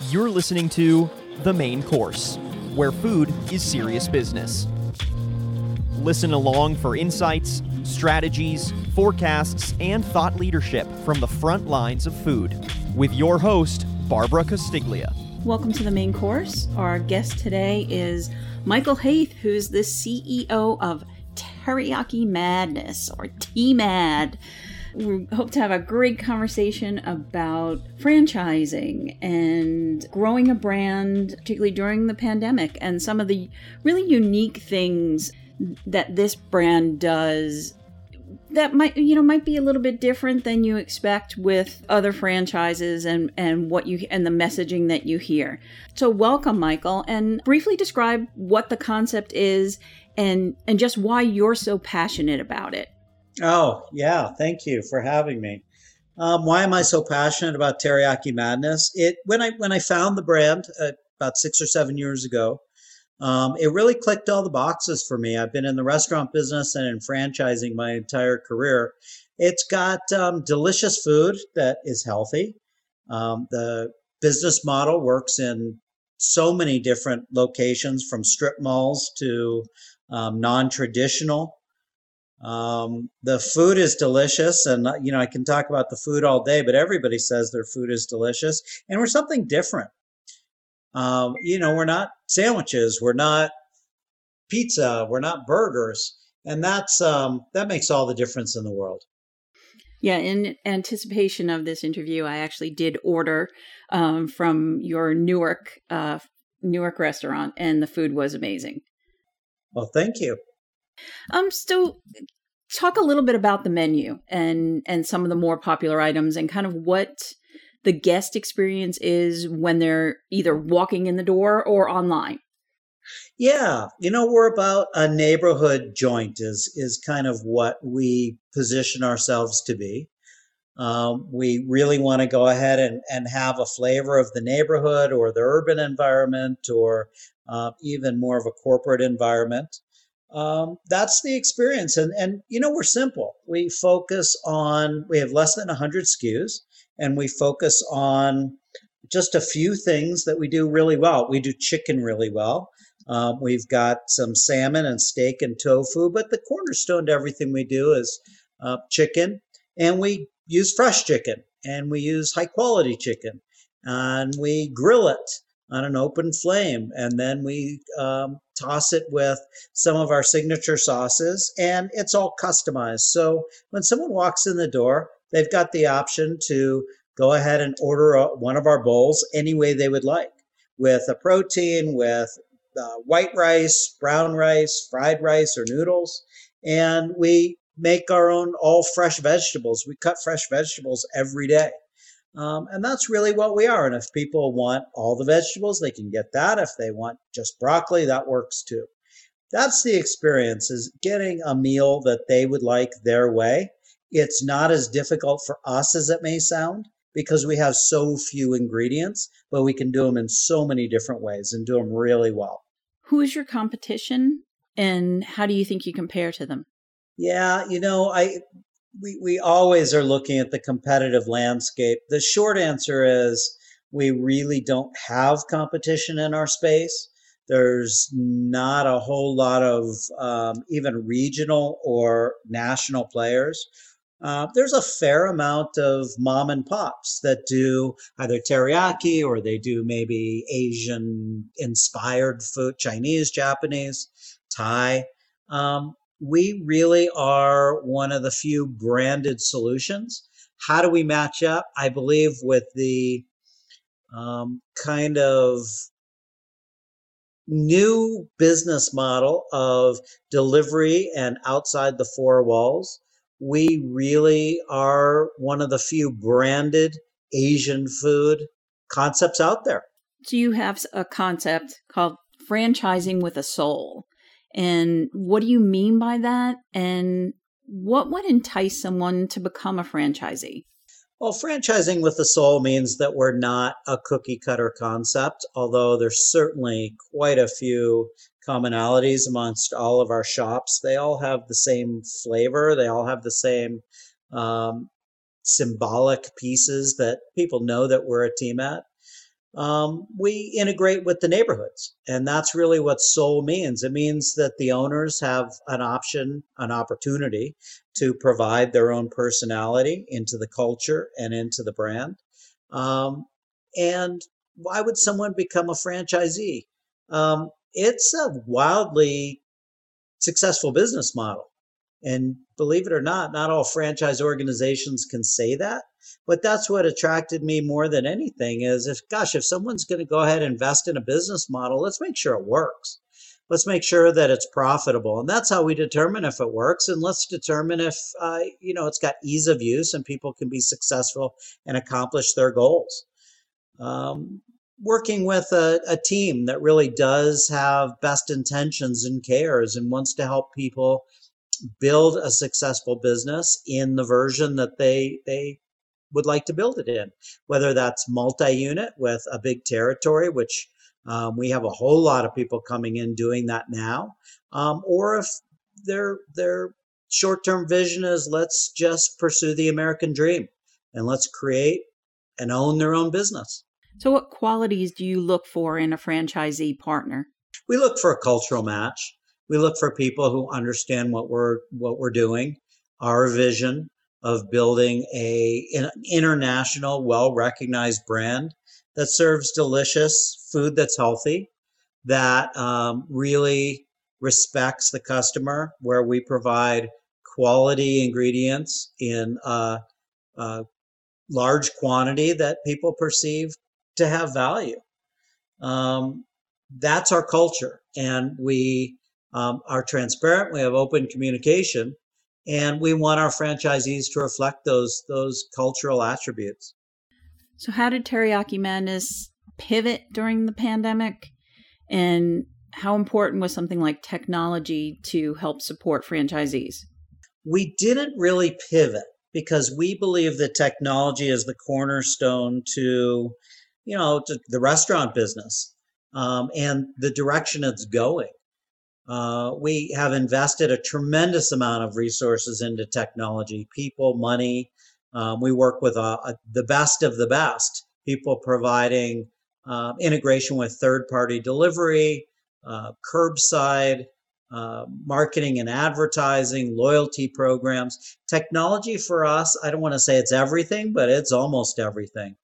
You're listening to The Main Course, where food is serious business. Listen along for insights, strategies, forecasts, and thought leadership from the front lines of food with your host, Barbara Castiglia. Welcome to the main course. Our guest today is Michael Haith, who's the CEO of Teriyaki Madness or T-Mad. We hope to have a great conversation about franchising and growing a brand, particularly during the pandemic, and some of the really unique things that this brand does that might you know might be a little bit different than you expect with other franchises and and what you and the messaging that you hear. So welcome Michael and briefly describe what the concept is and and just why you're so passionate about it. Oh, yeah, thank you for having me. Um, why am I so passionate about Teriyaki Madness? It when I when I found the brand uh, about 6 or 7 years ago, um, it really clicked all the boxes for me. I've been in the restaurant business and in franchising my entire career. It's got um, delicious food that is healthy. Um, the business model works in so many different locations, from strip malls to um, non-traditional. Um, the food is delicious, and you know I can talk about the food all day, but everybody says their food is delicious, and we're something different. Um, you know, we're not sandwiches, we're not pizza, we're not burgers, and that's um, that makes all the difference in the world. Yeah, in anticipation of this interview, I actually did order um, from your Newark uh, Newark restaurant, and the food was amazing. Well, thank you. Um, so talk a little bit about the menu and and some of the more popular items, and kind of what the guest experience is when they're either walking in the door or online. Yeah, you know, we're about a neighborhood joint is is kind of what we position ourselves to be. Um, we really want to go ahead and, and have a flavor of the neighborhood or the urban environment or uh, even more of a corporate environment. Um, that's the experience. And, and, you know, we're simple. We focus on, we have less than 100 SKUs and we focus on just a few things that we do really well. We do chicken really well. Um, we've got some salmon and steak and tofu, but the cornerstone to everything we do is uh, chicken. And we use fresh chicken and we use high quality chicken and we grill it on an open flame. And then we um, toss it with some of our signature sauces and it's all customized. So when someone walks in the door they've got the option to go ahead and order a, one of our bowls any way they would like with a protein with uh, white rice brown rice fried rice or noodles. And we make our own all fresh vegetables. We cut fresh vegetables every day um, and that's really what we are. And if people want all the vegetables, they can get that. If they want just broccoli, that works too. That's the experience is getting a meal that they would like their way. It's not as difficult for us as it may sound because we have so few ingredients, but we can do them in so many different ways and do them really well. Who is your competition and how do you think you compare to them? Yeah, you know, I we, we always are looking at the competitive landscape. The short answer is we really don't have competition in our space. There's not a whole lot of um, even regional or national players. Uh, there's a fair amount of mom and pops that do either teriyaki or they do maybe Asian inspired food, Chinese, Japanese, Thai. Um, we really are one of the few branded solutions. How do we match up? I believe with the um, kind of new business model of delivery and outside the four walls, we really are one of the few branded Asian food concepts out there. So you have a concept called franchising with a soul. And what do you mean by that? And what would entice someone to become a franchisee? Well, franchising with the soul means that we're not a cookie cutter concept, although there's certainly quite a few commonalities amongst all of our shops. They all have the same flavor, they all have the same um, symbolic pieces that people know that we're a team a T-Mad. Um, we integrate with the neighborhoods. And that's really what soul means. It means that the owners have an option, an opportunity to provide their own personality into the culture and into the brand. Um, and why would someone become a franchisee? Um, it's a wildly successful business model. And believe it or not, not all franchise organizations can say that. But that's what attracted me more than anything is if, gosh, if someone's going to go ahead and invest in a business model, let's make sure it works. Let's make sure that it's profitable. And that's how we determine if it works. And let's determine if, uh, you know, it's got ease of use and people can be successful and accomplish their goals. Um, working with a, a team that really does have best intentions and cares and wants to help people build a successful business in the version that they they would like to build it in, whether that's multi-unit with a big territory, which um, we have a whole lot of people coming in doing that now, um, or if their their short-term vision is let's just pursue the American dream and let's create and own their own business. So, what qualities do you look for in a franchisee partner? We look for a cultural match. We look for people who understand what we're what we're doing, our vision of building a an international, well recognized brand that serves delicious food that's healthy, that um, really respects the customer, where we provide quality ingredients in a, large quantity that people perceive to have value. Um, that's our culture, and we um, are transparent. We have open communication, and we want our franchisees to reflect those those cultural attributes. So, how did Teriyaki Madness pivot during the pandemic, and how important was something like technology to help support franchisees? We didn't really pivot because we believe that technology is the cornerstone to, you know, to the restaurant business um, and the direction it's going. Uh, we have invested a tremendous amount of resources into technology, people, money. Um, we work with uh, uh, the best of the best, people providing uh, integration with third party delivery, uh, curbside, uh, marketing and advertising, loyalty programs. Technology for us, I don't want to say it's everything, but it's almost everything.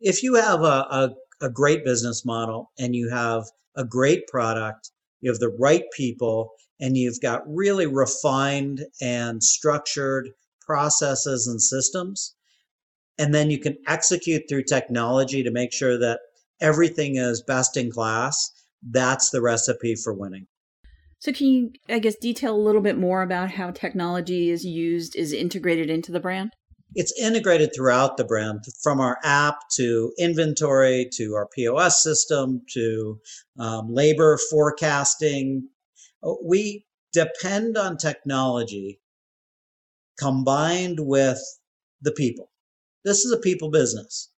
If you have a, a, a great business model and you have a great product, you have the right people, and you've got really refined and structured processes and systems. And then you can execute through technology to make sure that everything is best in class. That's the recipe for winning. So, can you, I guess, detail a little bit more about how technology is used, is integrated into the brand? It's integrated throughout the brand from our app to inventory to our POS system to um, labor forecasting. Uh, we depend on technology combined with the people. This is a people business.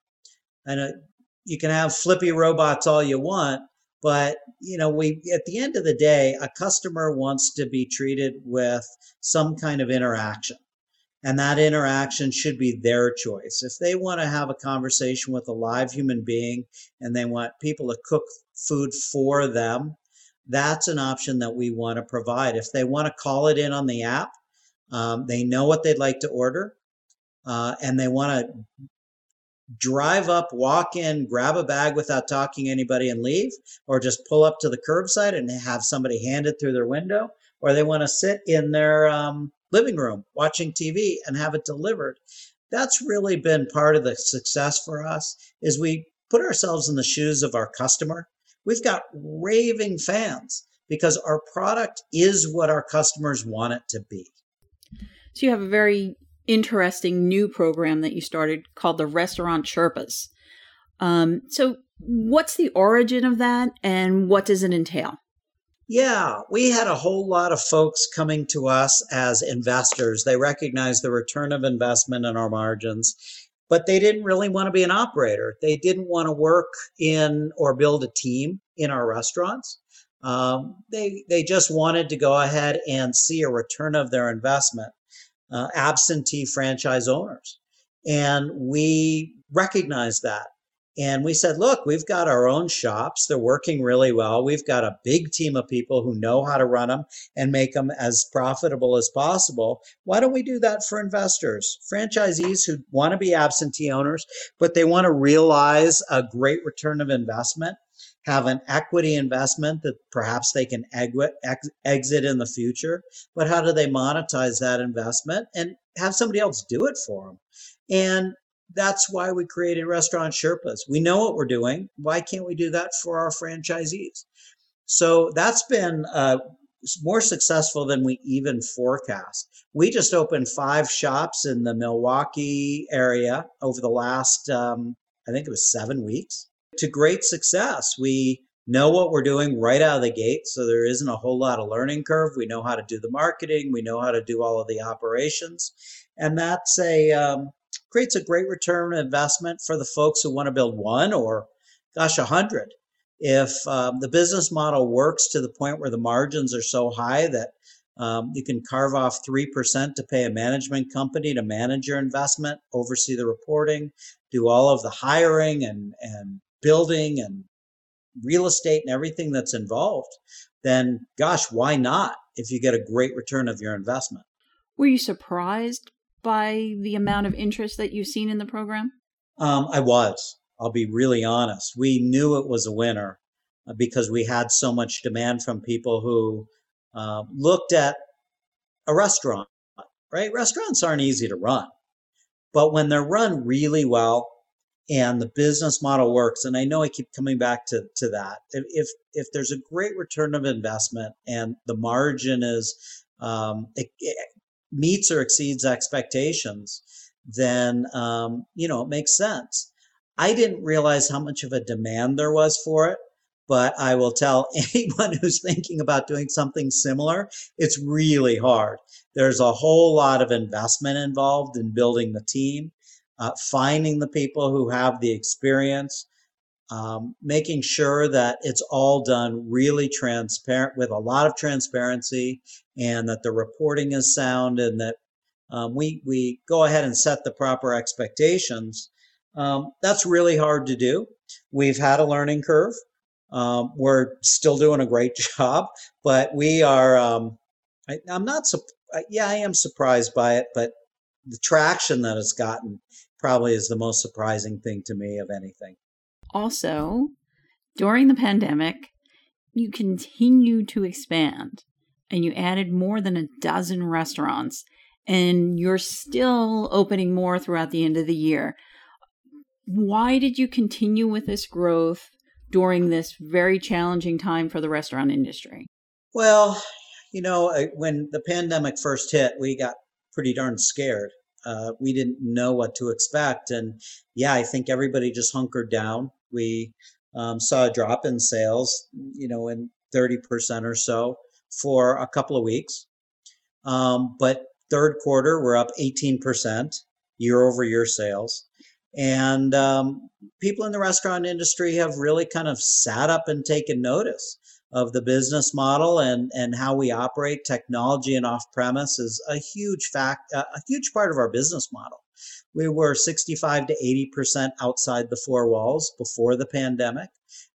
And uh, you can have flippy robots all you want, but you know, we at the end of the day, a customer wants to be treated with some kind of interaction and that interaction should be their choice. If they want to have a conversation with a live human being and they want people to cook food for them, that's an option that we want to provide. If they want to call it in on the app, um, they know what they'd like to order, uh, and they want to drive up, walk in, grab a bag without talking to anybody and leave, or just pull up to the curbside and have somebody hand it through their window, or they want to sit in their um, living room watching TV and have it delivered. That's really been part of the success for us is we put ourselves in the shoes of our customer. We've got raving fans because our product is what our customers want it to be. So you have a very interesting new program that you started called the Restaurant Sherpas. Um, so what's the origin of that and what does it entail? Yeah, we had a whole lot of folks coming to us as investors. They recognized the return of investment in our margins, but they didn't really want to be an operator. They didn't want to work in or build a team in our restaurants. Um, they they just wanted to go ahead and see a return of their investment. Uh, absentee franchise owners, and we recognized that And we said, look, we've got our own shops. They're working really well. We've got a big team of people who know how to run them and make them as profitable as possible. Why don't we do that for investors? Franchisees who want to be absentee owners, but they want to realize a great return of investment, have an equity investment that perhaps they can exit in the future. But how do they monetize that investment and have somebody else do it for them? And that's why we created Restaurant Sherpas. We know what we're doing. Why can't we do that for our franchisees? So that's been uh, more successful than we even forecast. We just opened five shops in the Milwaukee area over the last, um, I think it was seven weeks, to great success. We know what we're doing right out of the gate, so there isn't a whole lot of learning curve. We know how to do the marketing, we know how to do all of the operations, and that's a um, creates a great return on investment for the folks who want to build one or, gosh, a hundred. If um, the business model works to the point where the margins are so high that um, you can carve off 3% to pay a management company to manage your investment, oversee the reporting, do all of the hiring and, and building and real estate and everything that's involved, then gosh, why not if you get a great return of your investment? Were you surprised by the amount of interest that you've seen in the program? Um, I was. I'll be really honest. We knew it was a winner uh, because we had so much demand from people who uh, looked at a restaurant, right? Restaurants aren't easy to run, but when they're run really well and the business model works, and I know I keep coming back to, to that, if, if there's a great return of investment and the margin is um, it, it, meets or exceeds expectations, then um, you know it makes sense. I didn't realize how much of a demand there was for it, but I will tell anyone who's thinking about doing something similar, it's really hard. There's a whole lot of investment involved in building the team, uh, finding the people who have the experience, um, making sure that it's all done really transparent with a lot of transparency and that the reporting is sound and that um, we, we go ahead and set the proper expectations. Um, that's really hard to do. We've had a learning curve. Um, we're still doing a great job, but we are, um, I, am not, yeah, I am surprised by it, but the traction that it's gotten probably is the most surprising thing to me of anything. Also, during the pandemic, you continue to expand and you added more than a dozen restaurants and you're still opening more throughout the end of the year. Why did you continue with this growth during this very challenging time for the restaurant industry? Well, you know, when the pandemic first hit, we got pretty darn scared. Uh, we didn't know what to expect. And yeah, I think everybody just hunkered down. We um, saw a drop in sales, you know, in 30% or so for a couple of weeks. Um, but third quarter, we're up 18% year over year sales. And um, people in the restaurant industry have really kind of sat up and taken notice of the business model and, and how we operate. Technology and off premise is a huge fact, a huge part of our business model. We were 65 to 80% outside the four walls before the pandemic.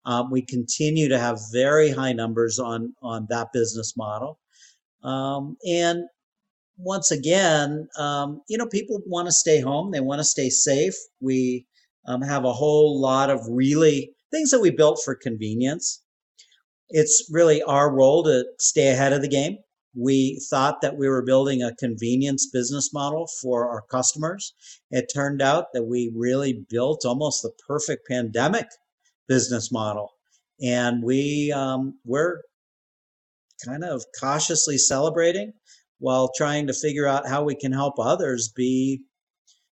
Um, we continue to have very high numbers on, on that business model. Um, and once again, um, you know, people want to stay home. They want to stay safe. We um, have a whole lot of really things that we built for convenience. It's really our role to stay ahead of the game we thought that we were building a convenience business model for our customers. It turned out that we really built almost the perfect pandemic business model. And we, um, we're kind of cautiously celebrating while trying to figure out how we can help others be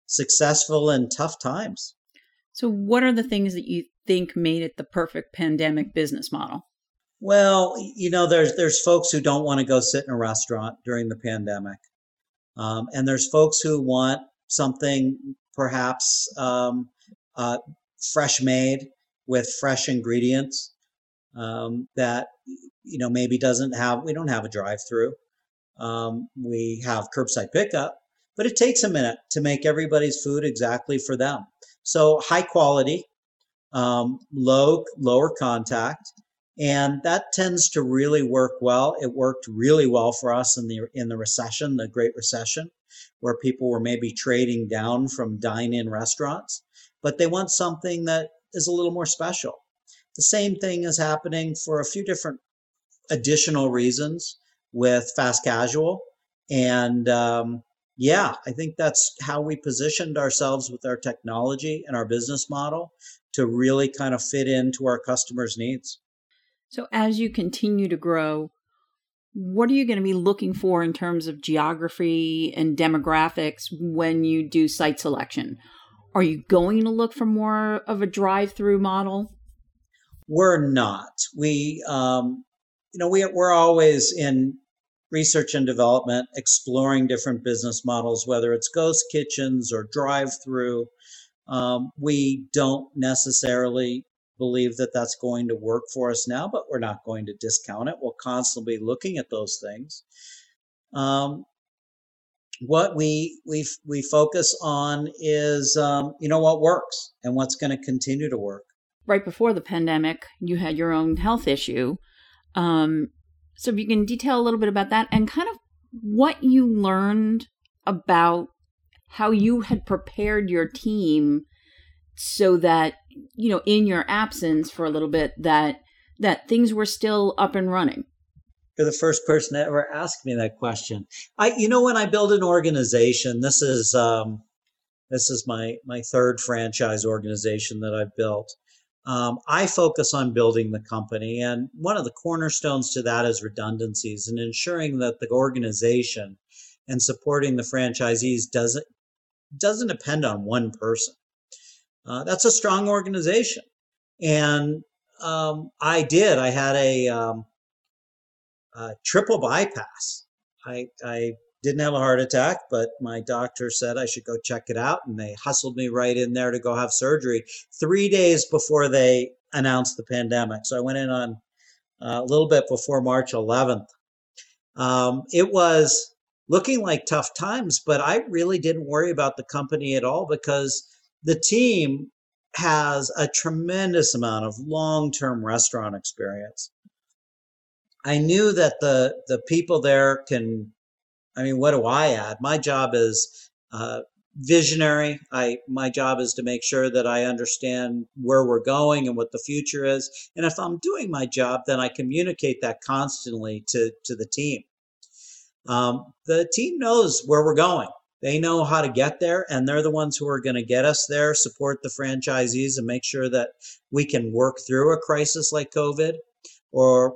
successful in tough times. So, what are the things that you think made it the perfect pandemic business model? Well, you know, there's there's folks who don't want to go sit in a restaurant during the pandemic, um, and there's folks who want something perhaps um, uh, fresh made with fresh ingredients um, that you know maybe doesn't have. We don't have a drive-through. Um, we have curbside pickup, but it takes a minute to make everybody's food exactly for them. So high quality, um, low lower contact, and that tends to really work well. It worked really well for us in the in the recession, the Great Recession, where people were maybe trading down from dine-in restaurants, but they want something that is a little more special. The same thing is happening for a few different additional reasons with fast casual, and um, yeah, I think that's how we positioned ourselves with our technology and our business model to really kind of fit into our customers' needs. So, as you continue to grow, what are you going to be looking for in terms of geography and demographics when you do site selection? Are you going to look for more of a drive through model? We're not. We, um, you know, we, we're always in research and development, exploring different business models, whether it's ghost kitchens or drive through. Um, we don't necessarily believe that that's going to work for us now, but we're not going to discount it. We'll constantly be looking at those things. Um, what we we we focus on is um, you know what works and what's going to continue to work. Right before the pandemic, you had your own health issue. Um, so if you can detail a little bit about that and kind of what you learned about how you had prepared your team so that you know in your absence for a little bit that that things were still up and running? You're the first person ever ask me that question. I you know when i build an organization this is um this is my my third franchise organization that i've built. Um, i focus on building the company and one of the cornerstones to that is redundancies and ensuring that the organization and supporting the franchisees doesn't doesn't depend on one person uh, that's a strong organization. And um, I did. I had a, um, a triple bypass. I, I didn't have a heart attack, but my doctor said I should go check it out, and they hustled me right in there to go have surgery three days before they announced the pandemic. So I went in on uh, a little bit before March 11th. Um, it was looking like tough times, but I really didn't worry about the company at all because the team has a tremendous amount of long-term restaurant experience. I knew that the the people there can. I mean, what do I add? My job is uh, visionary. I my job is to make sure that I understand where we're going and what the future is. And if I'm doing my job, then I communicate that constantly to to the team. Um, the team knows where we're going. They know how to get there, and they're the ones who are going to get us there, support the franchisees, and make sure that we can work through a crisis like COVID. Or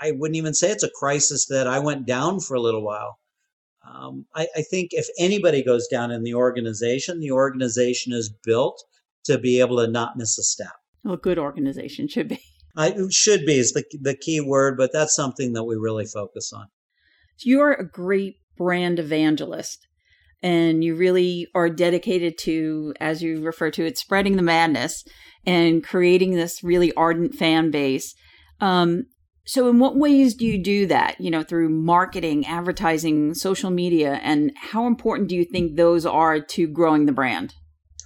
I wouldn't even say it's a crisis that I went down for a little while. Um, I, I think if anybody goes down in the organization, the organization is built to be able to not miss a step. Well, a good organization should be. I should be is the the key word, but that's something that we really focus on. You're a great brand evangelist and you really are dedicated to, as you refer to it, spreading the madness and creating this really ardent fan base. Um, so, in what ways do you do that? You know, through marketing, advertising, social media, and how important do you think those are to growing the brand?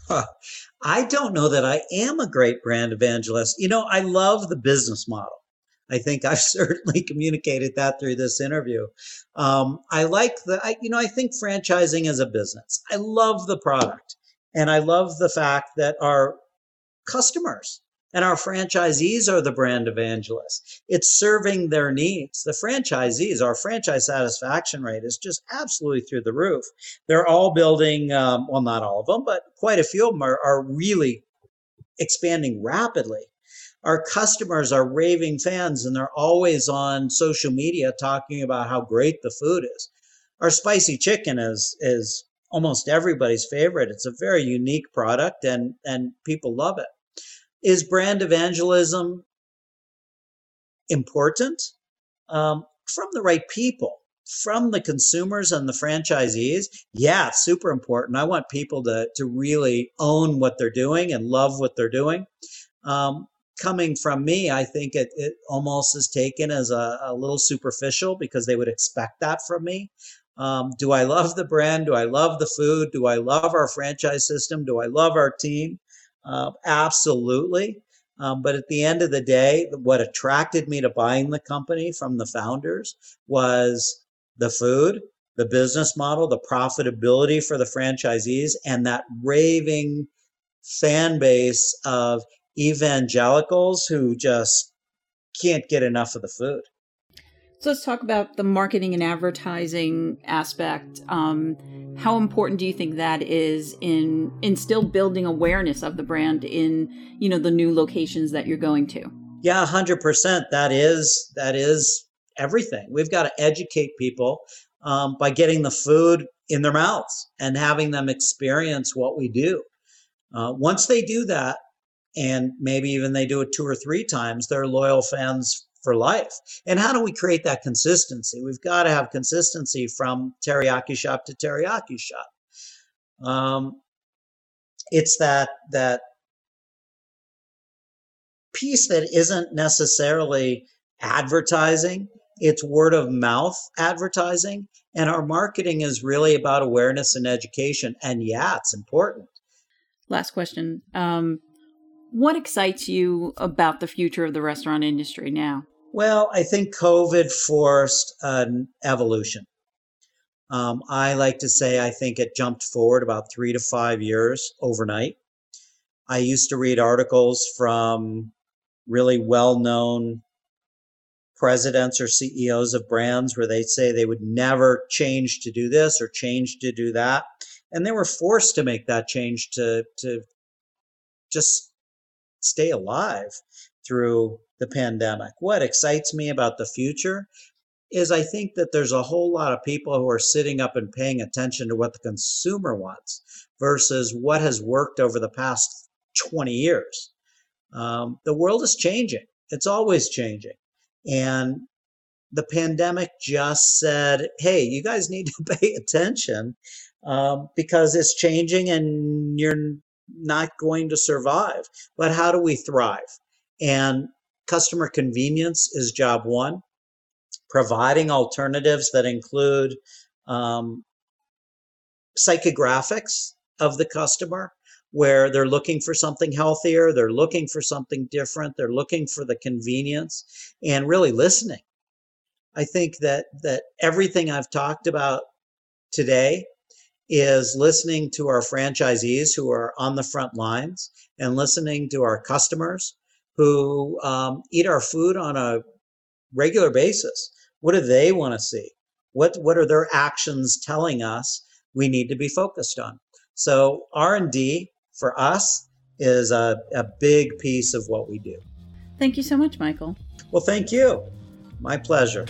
Huh. I don't know that I am a great brand evangelist. You know, I love the business model. I think I've certainly communicated that through this interview. Um, I like the, I, you know, I think franchising is a business. I love the product, and I love the fact that our customers and our franchisees are the brand evangelists. It's serving their needs. The franchisees, our franchise satisfaction rate is just absolutely through the roof. They're all building, um, well, not all of them, but quite a few of them are, are really expanding rapidly our customers are raving fans and they're always on social media talking about how great the food is. Our spicy chicken is is almost everybody's favorite. It's a very unique product and and people love it. Is brand evangelism important? Um, from the right people, from the consumers and the franchisees, yeah, super important. I want people to to really own what they're doing and love what they're doing. Um, coming from me, I think it, it almost is taken as a, a, little superficial because they would expect that from me. Um, do I love the brand? Do I love the food? Do I love our franchise system? Do I love our team? Uh, absolutely. Um, but at the end of the day, what attracted me to buying the company from the founders was the food, the business model, the profitability for the franchisees, and that raving fan base of evangelicals who just can't get enough of the food. So let's talk about the marketing and advertising aspect. Um, how important do you think that is in in still building awareness of the brand in you know the new locations that you're going to? Yeah, hundred percent. That is that is everything. We've got to educate people um, by getting the food in their mouths and having them experience what we do. Uh, once they do that, and maybe even they do it two or three times, they're loyal fans for life. And how do we create that consistency? We've got to have consistency from teriyaki shop to teriyaki shop. Um, it's that that piece that isn't necessarily advertising it's word of mouth advertising and our marketing is really about awareness and education and yeah it's important last question um, what excites you about the future of the restaurant industry now well, I think COVID forced an evolution. Um, I like to say I think it jumped forward about three to five years overnight. I used to read articles from really well known presidents or CEOs of brands where they'd say they would never change to do this or change to do that. And they were forced to make that change to, to just stay alive through the pandemic. What excites me about the future is I think that there's a whole lot of people who are sitting up and paying attention to what the consumer wants versus what has worked over the past 20 years. Um, the world is changing, it's always changing. And the pandemic just said, hey, you guys need to pay attention um, because it's changing and you're not going to survive. But how do we thrive? And customer convenience is job one. Providing alternatives that include um, psychographics of the customer, where they're looking for something healthier, they're looking for something different, they're looking for the convenience, and really listening. I think that that everything I've talked about today is listening to our franchisees who are on the front lines and listening to our customers who um, eat our food on a regular basis. What do they want to see? What what are their actions telling us we need to be focused on? So R and D for us is a, a big piece of what we do. Thank you so much, Michael. Well, thank you. My pleasure.